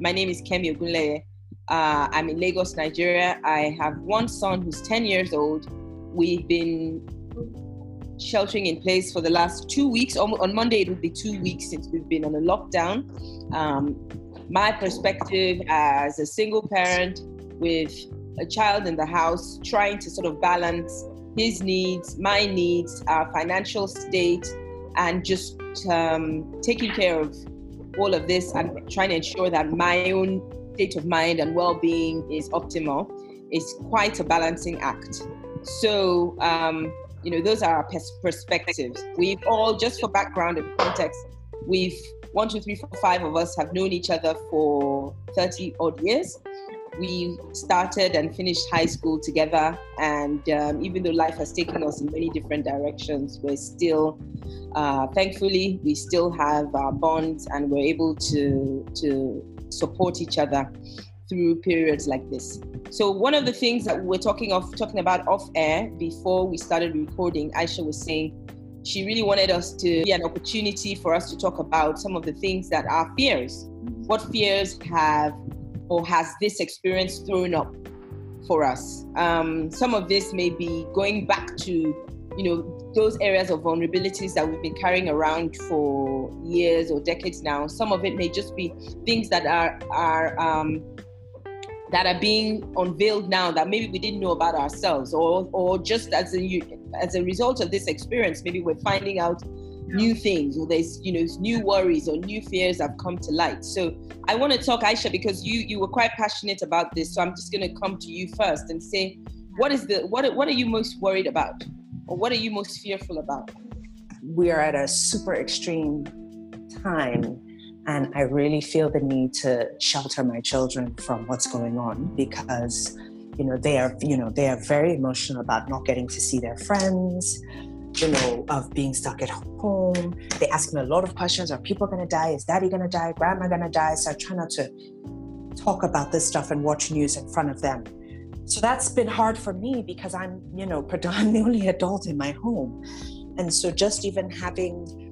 My name is Kemi Ogunleye. Uh, I'm in Lagos, Nigeria. I have one son who's 10 years old. We've been sheltering in place for the last two weeks. On Monday, it will be two weeks since we've been on a lockdown. Um, my perspective as a single parent with a child in the house, trying to sort of balance his needs, my needs, our financial state, and just um, taking care of all of this and trying to ensure that my own state of mind and well-being is optimal is quite a balancing act. So, um, you know, those are our pers- perspectives. We've all, just for background and context, we've one, two, three, four, five of us have known each other for 30 odd years. We started and finished high school together, and um, even though life has taken us in many different directions, we're still, uh, thankfully, we still have our bonds, and we're able to to support each other through periods like this. So one of the things that we're talking of talking about off air before we started recording, Aisha was saying she really wanted us to be an opportunity for us to talk about some of the things that are fears. What fears have or has this experience thrown up for us? Um, some of this may be going back to, you know, those areas of vulnerabilities that we've been carrying around for years or decades now. Some of it may just be things that are are um, that are being unveiled now that maybe we didn't know about ourselves, or or just as a as a result of this experience, maybe we're finding out new things, or there's you know new worries or new fears have come to light. So I want to talk, Aisha, because you you were quite passionate about this. So I'm just going to come to you first and say, what is the what what are you most worried about, or what are you most fearful about? We are at a super extreme time and I really feel the need to shelter my children from what's going on because, you know, they are, you know, they are very emotional about not getting to see their friends, you know, of being stuck at home. They ask me a lot of questions. Are people to die? Is daddy to die? Grandma to die? So I try not to talk about this stuff and watch news in front of them. So that's been hard for me because I'm, you know, predominantly the only adult in my home. And so just even having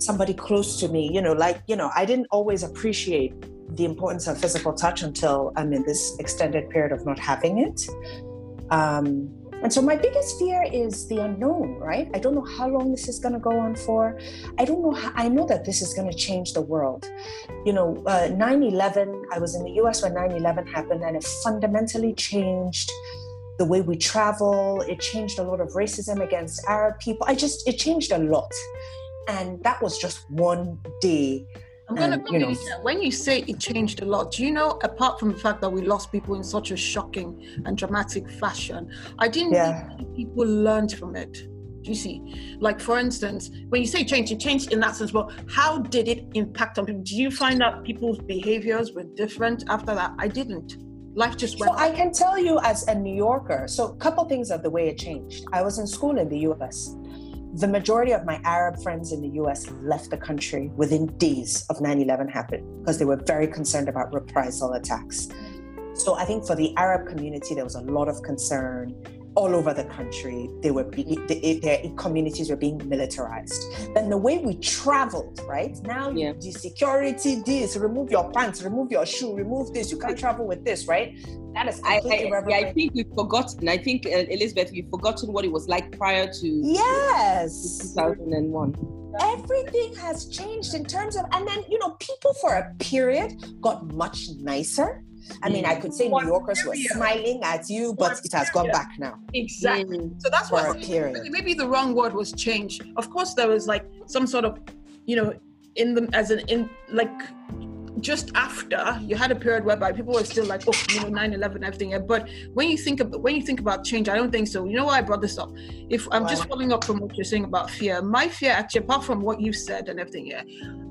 somebody close to me you know like you know i didn't always appreciate the importance of physical touch until i'm in this extended period of not having it um, and so my biggest fear is the unknown right? I don't know how long this is going to go on for. I don't know how i know that this is going to change the world. You know uh, 9-11 i was in the us when 9-11 happened and it fundamentally changed the way we travel. It changed a lot of racism against arab people. I just it changed a lot. And that was just one day I'm gonna go you know, when you say it changed a lot, do you know, apart from the fact that we lost people in such a shocking and dramatic fashion, I didn't yeah. think people learned from it. Do you see? Like for instance, when you say change, it changed in that sense, but how did it impact on people? Do you find that people's behaviors were different after that? I didn't. Life just went. So I can tell you as a New Yorker, so a couple things of the way it changed. I was in school in the US the majority of my Arab friends in the US left the country within days of 9 11 happened because they were very concerned about reprisal attacks. So I think for the Arab community, there was a lot of concern all over the country. They were the, their communities were being militarized. Then the way we traveled, right now, yeah. the security, this remove your pants, remove your shoe, remove this. You can't travel with this, right? That is I, I, yeah, I think we've forgotten. I think uh, Elizabeth, we've forgotten what it was like prior to yes 2001 everything has changed in terms of and then you know people for a period got much nicer I mean, I could say New Yorkers were smiling at you, but it has gone back now. Exactly. Mm. So that's what maybe the wrong word was change. Of course, there was like some sort of, you know, in the as an in like just after you had a period whereby people were still like, oh, you know, 9-11, everything. But when you think about when you think about change, I don't think so. You know why I brought this up? If I'm just following up from what you're saying about fear, my fear actually, apart from what you said and everything, yeah,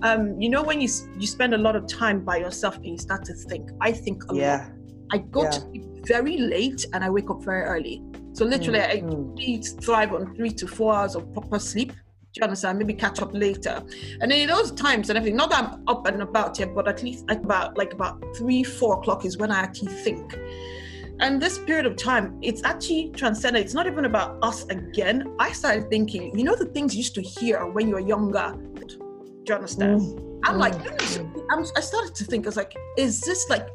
um, you know, when you you spend a lot of time by yourself and you start to think, I think a yeah. lot. I go yeah. to sleep very late and I wake up very early. So literally, mm-hmm. I thrive on three to four hours of proper sleep you understand? Maybe catch up later. And then in those times and everything, not that I'm up and about yet, but at least about like about three, four o'clock is when I actually think. And this period of time, it's actually transcended. It's not even about us again. I started thinking, you know, the things you used to hear when you were younger. Do you understand? Mm. I'm like, I'm, I started to think, I was like, is this like,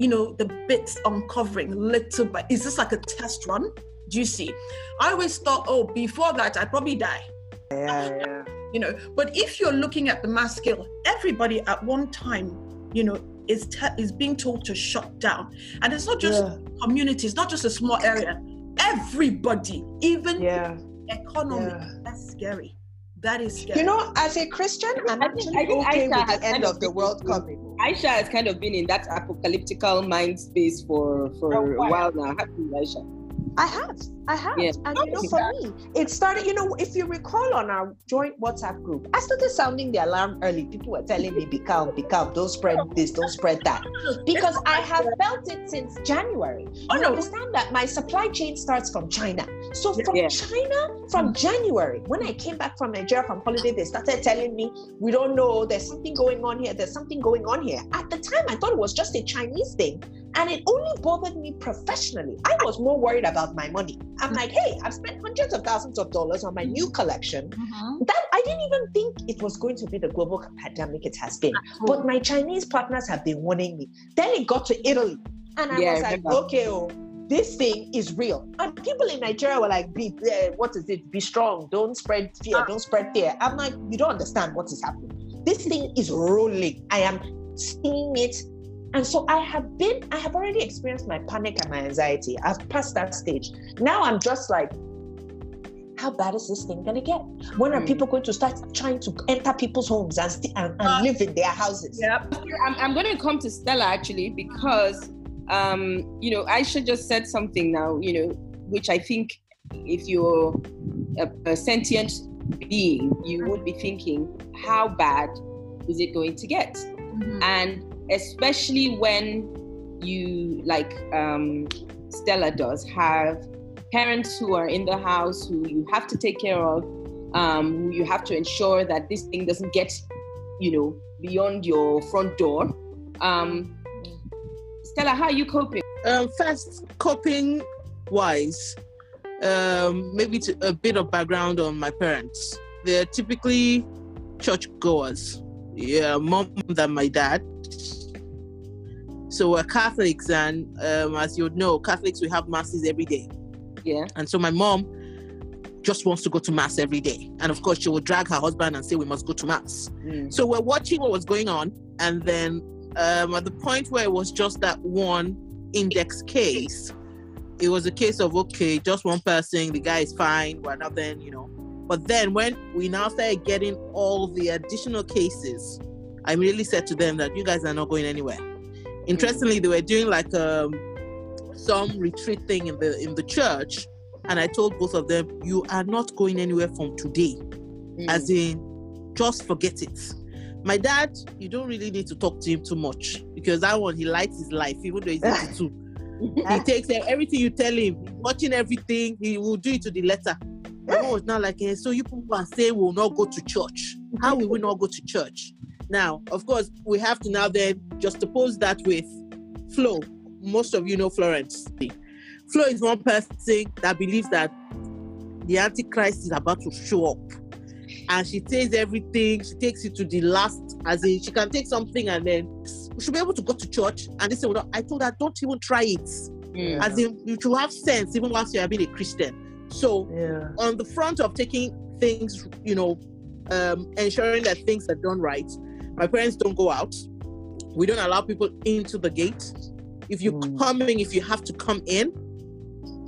you know, the bits uncovering little bit? Is this like a test run? Do you see? I always thought, oh, before that, I'd probably die. Yeah, yeah. You know, but if you're looking at the mass scale, everybody at one time, you know, is te- is being told to shut down, and it's not just yeah. communities, not just a small area. Everybody, even yeah. economy, yeah. that's scary. That is scary. You know, as a Christian, I'm actually I think okay Aisha with the end of, of the world coming. Aisha has kind of been in that apocalyptical mind space for for a while now, haven't Aisha? I have. I have. Yeah. And you know, for me, it started, you know, if you recall on our joint WhatsApp group, I started sounding the alarm early. People were telling me, be calm, be calm, don't spread this, don't spread that. Because I have felt it since January. Oh, you no. understand that my supply chain starts from China. So from yeah. China, from mm. January, when I came back from Nigeria from holiday, they started telling me, we don't know, there's something going on here, there's something going on here. At the time, I thought it was just a Chinese thing. And it only bothered me professionally. I was more worried about my money. I'm like, hey, I've spent hundreds of thousands of dollars on my new collection. Mm-hmm. That I didn't even think it was going to be the global pandemic it has been. But my Chinese partners have been warning me. Then it got to Italy. And I yeah, was like, okay, oh, this thing is real. And people in Nigeria were like, be, uh, what is it? Be strong. Don't spread fear. Ah. Don't spread fear. I'm like, you don't understand what is happening. This thing is rolling. I am seeing it and so I have been, I have already experienced my panic and my anxiety. I've passed that stage. Now I'm just like, how bad is this thing gonna get? When are mm. people going to start trying to enter people's homes and, and, and uh, live in their houses? Yeah, I'm, I'm going to come to Stella actually because, um, you know, Aisha just said something now, you know, which I think if you're a, a sentient being, you would be thinking, how bad is it going to get? Mm-hmm. And especially when you, like um, Stella does, have parents who are in the house who you have to take care of, um, you have to ensure that this thing doesn't get, you know, beyond your front door. Um, Stella, how are you coping? Um, first, coping wise, um, maybe a bit of background on my parents. They're typically church goers. Yeah, mom than my dad. So we're Catholics, and um, as you know, Catholics we have masses every day. Yeah. And so my mom just wants to go to mass every day, and of course she will drag her husband and say we must go to mass. Mm. So we're watching what was going on, and then um, at the point where it was just that one index case, it was a case of okay, just one person, the guy is fine, we're not then, you know. But then when we now started getting all the additional cases, I immediately said to them that you guys are not going anywhere. Interestingly, they were doing like um, some retreat thing in the in the church, and I told both of them, "You are not going anywhere from today." Mm. As in, just forget it. My dad, you don't really need to talk to him too much because that one he likes his life, even though he's 82. he takes everything you tell him, watching everything, he will do it to the letter. My mom was now like, hey, so you people are saying we'll not go to church. How will we not go to church? Now, of course, we have to now then just oppose that with Flo. Most of you know Florence. Flo is one person that believes that the Antichrist is about to show up. And she says everything, she takes it to the last, as in she can take something and then she'll be able to go to church. And they say, well, I told her, don't even try it. Yeah. As in, you should have sense even once you have been a Christian. So, yeah. on the front of taking things, you know, um, ensuring that things are done right, my parents don't go out. We don't allow people into the gate. If you're mm. coming, if you have to come in,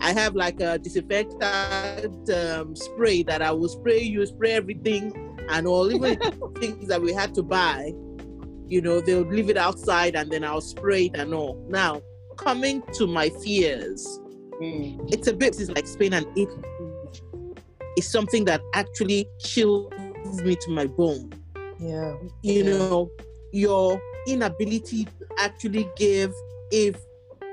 I have like a disinfectant um, spray that I will spray you, spray everything, and all even things that we had to buy. You know, they'll leave it outside, and then I'll spray it and all. Now, coming to my fears, mm. it's a bit it's like Spain and Italy. It's something that actually chills me to my bone yeah. You yeah. know your inability to actually give if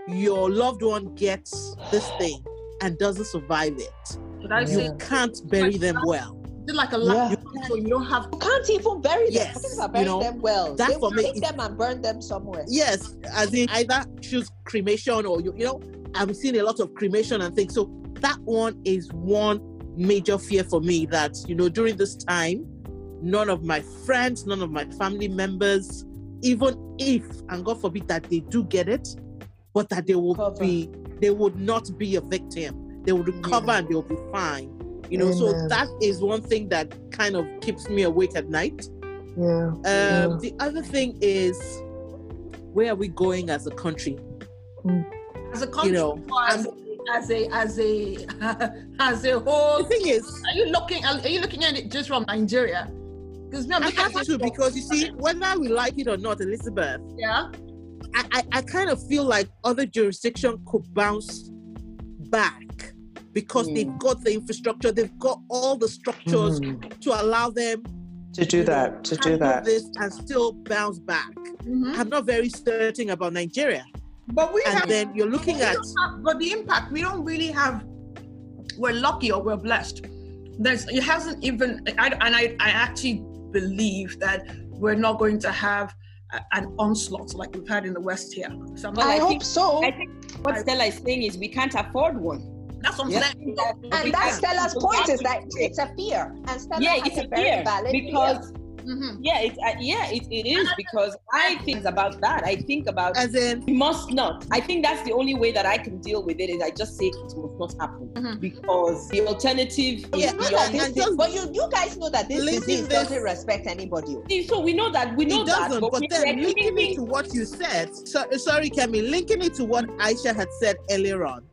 your loved one gets this thing and doesn't survive it. You say, can't bury them well. Like a yeah. so you don't have you can't even bury them. Yes, about burying you know, them well? that they for me take them and burn them somewhere. Yes as in either choose cremation or you, you know i'm seeing a lot of cremation and things. So that one is one major fear for me that you know during this time none of my friends, none of my family members even if, and God forbid that they do get it, but that they will Cover. be, they would not be a victim. They will recover yeah. and they'll be fine. You know, Amen. so that is one thing that kind of keeps me awake at night. Yeah. Um, yeah. The other thing is, where are we going as a country? Mm. As a country, you know, as, as a as a as a whole. The thing is, are you looking? Are you looking at it just from Nigeria? Because I have to because you see, whether we like it or not, Elizabeth. Yeah. I, I, I kind of feel like other jurisdictions could bounce back because mm. they've got the infrastructure, they've got all the structures mm. to allow them to do that, to do that, this and still bounce back. Mm-hmm. I'm not very certain about Nigeria. But we and have, then you're looking at have, but the impact we don't really have. We're lucky or we're blessed. There's it hasn't even I, and I I actually believe that we're not going to have an onslaught like we've had in the West here. So I, I hope think, so. I think what Stella is saying is we can't afford one. That's what I'm yeah. saying. And that's Stella's point is that it's a fear. And Stella yeah, it's a, a fear because fear. Mm-hmm. Yeah, it, uh, yeah, it, it is because I think about that. I think about as in we must not. I think that's the only way that I can deal with it is I just say it must not happen mm-hmm. because the alternative yeah, is Just, but you you guys know that this disease this, doesn't respect anybody. So we know that we know it doesn't, that, but, but then linking it to what you said. So, sorry, Kemi, linking it to what Aisha had said earlier on,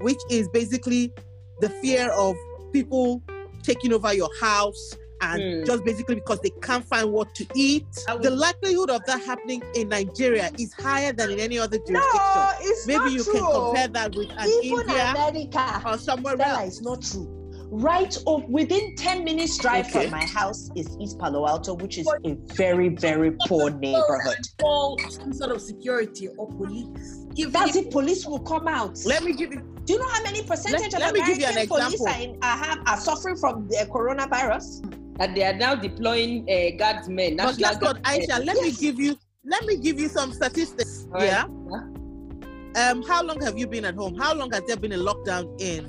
which is basically the fear of people taking over your house and mm. just basically because they can't find what to eat. The likelihood of that happening in Nigeria is higher than in any other jurisdiction. No, it's Maybe not you true. can compare that with an Even India America, or somewhere that else. is not true. Right up within 10 minutes drive okay. from my house is East Palo Alto, which is a very, very poor neighborhood. Call Some sort of security or police. That's if police will come out. Let me give you. Do you know how many percentage let, of let American police are, in, are, have, are suffering from the coronavirus? That they are now deploying uh, guardsmen. But guess what, Aisha? Let yes. me give you let me give you some statistics. Right. Yeah. yeah. Um, how long have you been at home? How long has there been a lockdown in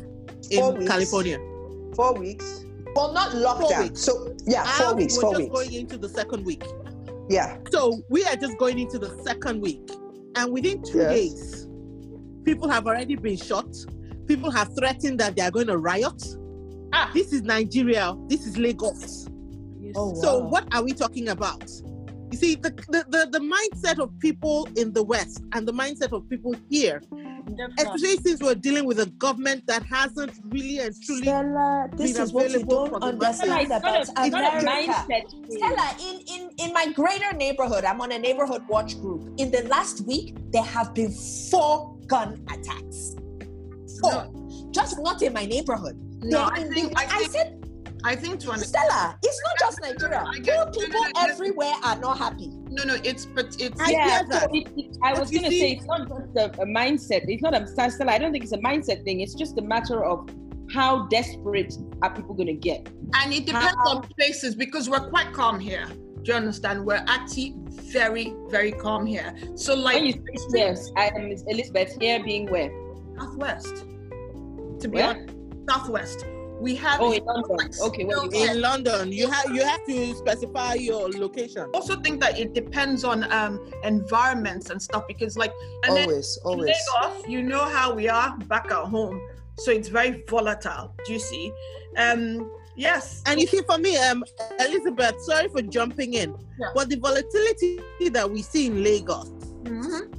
in California? Four weeks. Well, not lockdown. So yeah, four and weeks. We're four just weeks. going into the second week. Yeah. So we are just going into the second week, and within two yes. days, people have already been shot. People have threatened that they are going to riot. Ah, this is Nigeria. This is Lagos. Oh, wow. So what are we talking about? You see, the, the, the, the, mindset of people in the West and the mindset of people here, especially since we're dealing with a government that hasn't really and truly been available. Stella, this is what you don't understand about America. Stella, in, in, in my greater neighborhood, I'm on a neighborhood watch group. In the last week, there have been four gun attacks. Four. No. Just not in my neighborhood. No, I, think, I, think, I said I think to understand. Stella, it's not just Nigeria. Poor people no, no, everywhere are not happy. No, no, it's but it's. I yeah, so it, it, I was gonna see, say it's not just a, a, mindset. It's not a Stella. I don't think it's a mindset thing. It's just a matter of how desperate are people gonna get. And it depends how, on places because we're quite calm here. Do you understand? We're actually very, very calm here. So like you say yes, I am Elizabeth here being where? Southwest. To be where? honest. Southwest. We have oh in London. Okay, well, in London, you have you have to specify your location. Also think that it depends on um environments and stuff because like and always, always. Lagos, you know how we are back at home, so it's very volatile. Do you see? Um, Yes. And you see, for me, um, Elizabeth, sorry for jumping in, yeah. but the volatility that we see in Lagos mm-hmm.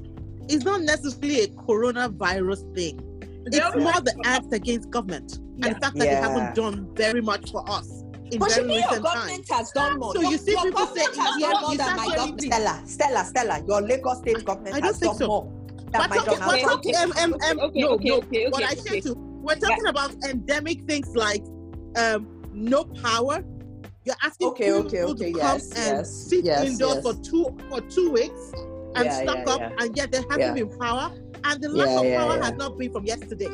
is not necessarily a coronavirus thing. It's more the acts against government yeah. and the fact that yeah. they haven't done very much for us. In but very your government has done more. So you see your people say, yeah, more than my government. Stella, Stella, Stella, your Lagos state government I don't has think done so. more. Than my talking, government. Okay, okay, um, um, um, okay, no, okay, no. Okay, what I said to, we're talking yeah. about endemic things like um, no power. You're asking okay, people okay, okay, to yes, come and yes, sit yes, indoors yes. for two for two weeks and yeah, stock up, and yet there hasn't been power, and the lack of power has not been from yesterday.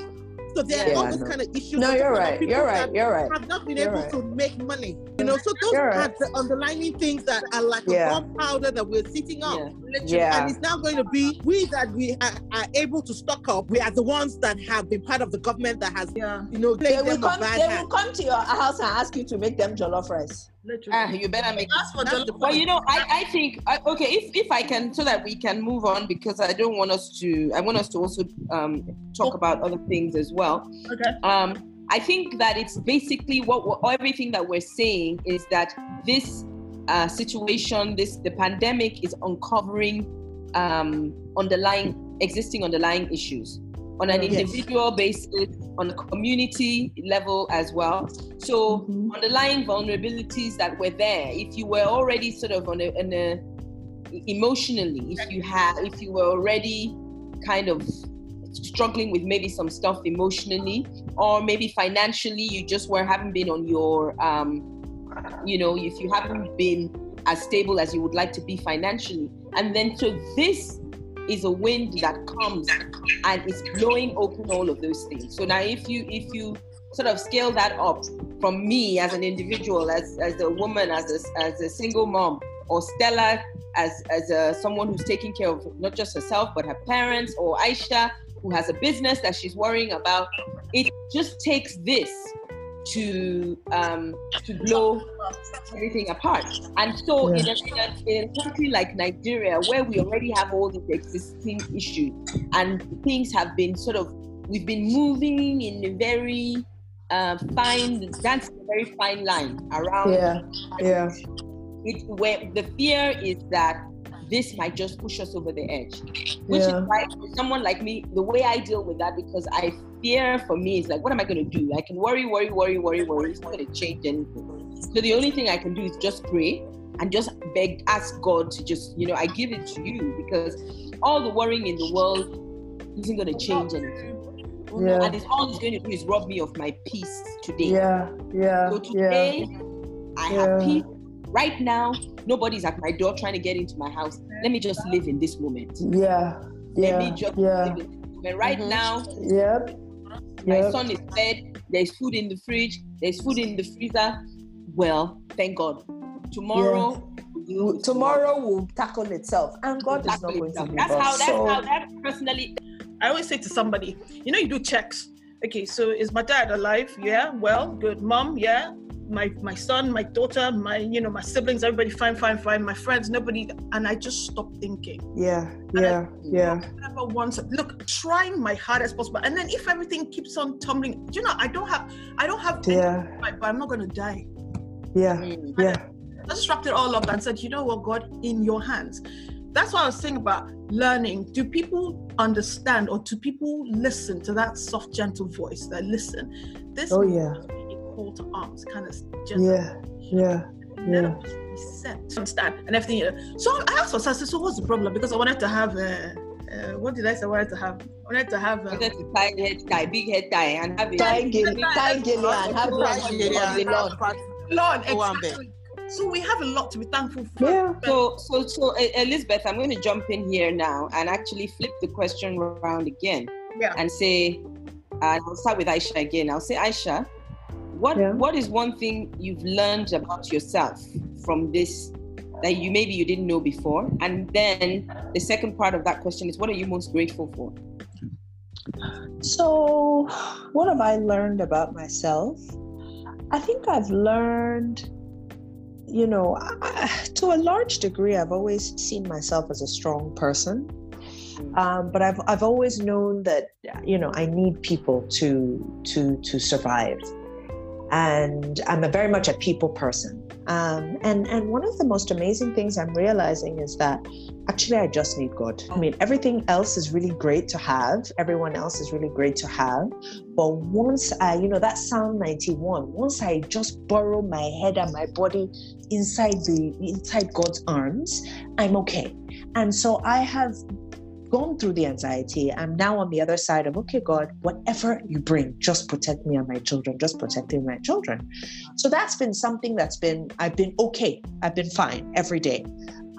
So there yeah, are all those kind of issues. No, you're right. You're right. You're right. Have not been you're able right. to make money. You know, so those are right. the underlying things that are like yeah. a gunpowder that we're sitting on. Yeah. yeah. And it's now going to be we that we are, are, able to stock up. We are the ones that have been part of the government that has, yeah. you know, they will come. They hand. will come to your house and ask you to make them jollof rice. Literally. Ah, you better make it. Well, you know, I, I think I, okay. If if I can, so that we can move on because I don't want us to. I want us to also um, talk oh. about other things as well. Okay. Um, I think that it's basically what, what everything that we're saying is that this uh, situation, this the pandemic is uncovering um, underlying existing underlying issues on an individual yes. basis, on a community level as well. So mm-hmm. underlying vulnerabilities that were there, if you were already sort of on a, on a emotionally, if you had, if you were already kind of struggling with maybe some stuff emotionally, or maybe financially, you just were haven't been on your, um, you know, if you haven't been as stable as you would like to be financially, and then so this is a wind that comes and is blowing open all of those things. So now if you if you sort of scale that up from me as an individual, as as a woman, as a, as a single mom, or Stella as as a, someone who's taking care of not just herself but her parents, or Aisha who has a business that she's worrying about. It just takes this to um, to blow everything apart. And so, yeah. in, a, in, a, country like Nigeria, where we already have all these existing issues, and things have been sort of we've been moving in a very uh, fine that's a very fine line around. Yeah, yeah. It, where the fear is that this might just push us over the edge. Which yeah. is why someone like me, the way I deal with that, because I fear for me is like, what am I going to do? I can worry, worry, worry, worry, worry. It's not going to change anything. So the only thing I can do is just pray and just beg, ask God to just, you know, I give it to you because all the worrying in the world isn't going to change anything. Yeah. And it's all it's going to do is rob me of my peace today. Yeah, yeah. So today, yeah. I yeah. have peace right now nobody's at my door trying to get into my house let me just live in this moment yeah yeah let me just yeah. live in this moment. right mm-hmm. now yep my son is fed there's food in the fridge. There's food in the freezer. Well thank god. Tomorrow yeah. tomorrow will tackle itself. And god is not going to be that's how that's so. how that personally i always say to somebody you know you do checks. Okay so is my dad alive? Yeah well good. Mom yeah my my son, my daughter, my you know my siblings, everybody fine, fine, fine. My friends, nobody, and I just stopped thinking. Yeah, yeah, yeah. Never once look, trying my hardest possible, and then if everything keeps on tumbling, you know, I don't have, I don't have, yeah, but I'm not gonna die. Yeah, mm. yeah. I just wrapped it all up and said, you know what, God, in your hands. That's what I was saying about learning. Do people understand or do people listen to that soft, gentle voice that listen? This oh yeah call to arms, kind of just yeah, yeah, yeah. Set, understand, and everything. So I asked for myself, so what's the problem? Because I wanted to have. Uh, uh, what did I say? I wanted to have. I wanted to have. Um, wanted to tie head tie, big head tie, and have it. Tie gilly, tie gilly, and have it on the lawn. Lawn, exactly. So we have a lot to be thankful for. Yeah. So, so, so, Elizabeth, I'm going to jump in here now and actually flip the question around again. Yeah. And say, uh, I'll start with Aisha again. I'll say, Aisha, what yeah. what is one thing you've learned about yourself from this that you maybe you didn't know before? And then the second part of that question is what are you most grateful for? So, what have I learned about myself? I think I've learned, you know, I, to a large degree, I've always seen myself as a strong person. Mm. Um, but I've I've always known that you know I need people to to to survive and I'm a very much a people person. Um, and and one of the most amazing things I'm realizing is that actually I just need God. I mean, everything else is really great to have. Everyone else is really great to have. But once I, you know, that Psalm 91, once I just borrow my head and my body inside the inside God's arms, I'm okay. And so I have gone through the anxiety. I'm now on the other side of, okay, God, whatever you bring, just protect me and my children, just protecting my children. So that's been something that's been, I've been okay. I've been fine every day.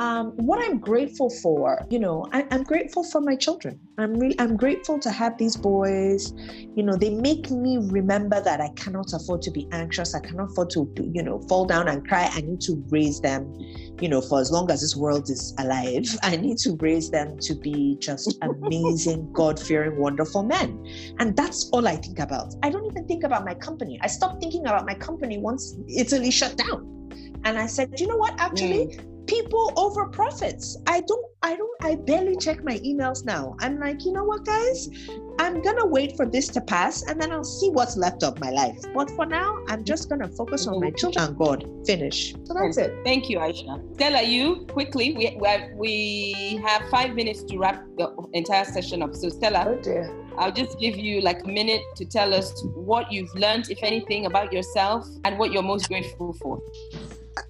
Um, what I'm grateful for, you know, I, am grateful for my children. I'm really, I'm grateful to have these boys. You know, they make me remember that I cannot afford to be anxious. I cannot afford to, you know, fall down and cry. I need to raise them, you know, for as long as this world is alive. I need to raise them to be just amazing, God fearing, wonderful men. And that's all I think about. I don't even think about my company. I stopped thinking about my company once Italy shut down And I said, you know what? Actually, mm people over profits. I don't, I don't, I barely check my emails now. I'm like, you know what, guys? I'm gonna wait for this to pass and then I'll see what's left of my life. But for now, I'm just gonna focus on my mm-hmm. children and God. Finish. So that's it. Thank you, Aisha. Stella, you quickly. We we have five minutes to wrap the entire session up. So Stella, oh dear. I'll just give you like a minute to tell us what you've learned, if anything, about yourself and what you're most grateful for.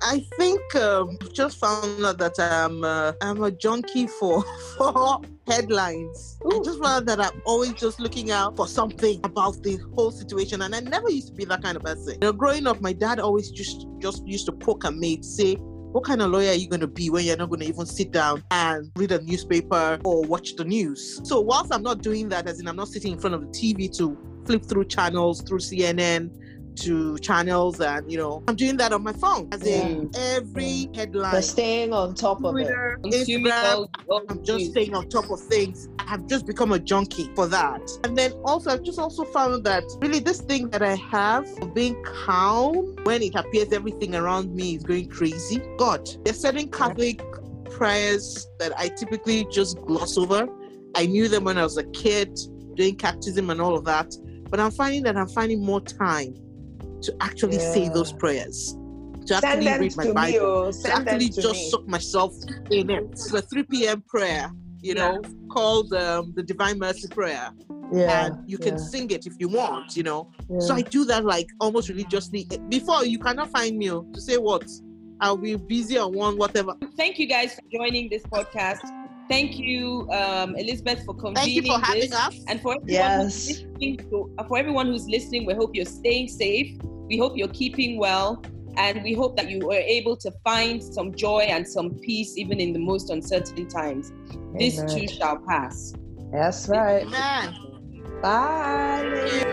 I think um, just found out that I'm uh, I'm a junkie for for headlines. Ooh. I just found out that I'm always just looking out for something about the whole situation, and I never used to be that kind of person. You know, growing up, my dad always just just used to poke at me, say, what kind of lawyer are you going to be when you're not going to even sit down and read a newspaper or watch the news? So, whilst I'm not doing that, as in I'm not sitting in front of the TV to flip through channels through CNN to channels and you know i'm doing that on my phone as in every headline. But staying on top Twitter, of it instagram i'm just staying on top of things. I've just become a junkie for that. And then also i've just also found that really this thing that i have of being calm when it appears everything around me is going crazy. God there's certain catholic prayers that i typically just gloss over. I knew them when i was a kid doing catechism and all of that but i'm finding that i'm finding more time to actually yeah. say those prayers, to actually read my Bible, oh. to actually to just me. soak myself in it. It's a 3 p.m. prayer, you know, yeah. called um, the Divine Mercy Prayer. Yeah, and you can yeah. sing it if you want, you know. So I do that like almost religiously. Before you cannot find me oh, to say what I'll be busy on one whatever. Thank you guys for joining this podcast. Thank you, um, Elizabeth, for convening for this. Us. And for everyone, yes. who's listening to, for everyone who's listening, we hope you're staying safe. We hope you're keeping well. And we hope that you were able to find some joy and some peace even in the most uncertain times. Amen. This too shall pass. That's right. Amen. Bye.